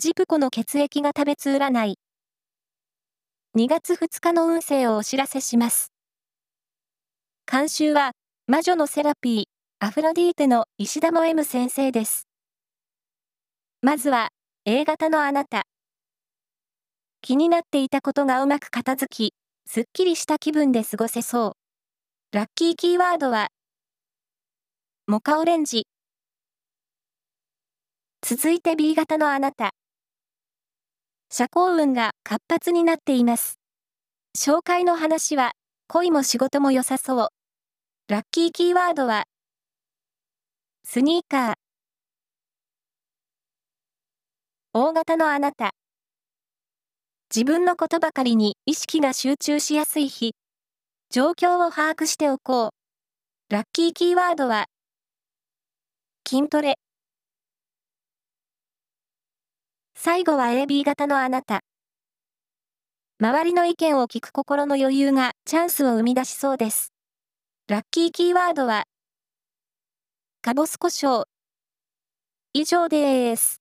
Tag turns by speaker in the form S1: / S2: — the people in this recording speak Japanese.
S1: ジプコの血液が食べつ占い。2月2日の運勢をお知らせします。監修は、魔女のセラピー、アフロディーテの石田も M 先生です。まずは、A 型のあなた。気になっていたことがうまく片付き、すっきりした気分で過ごせそう。ラッキーキーワードは、モカオレンジ。続いて B 型のあなた。社交運が活発になっています。紹介の話は、恋も仕事も良さそう。ラッキーキーワードは、スニーカー。大型のあなた。自分のことばかりに意識が集中しやすい日。状況を把握しておこう。ラッキーキーワードは、筋トレ。最後は AB 型のあなた。周りの意見を聞く心の余裕がチャンスを生み出しそうです。ラッキーキーワードは、かぼす胡椒。以上です。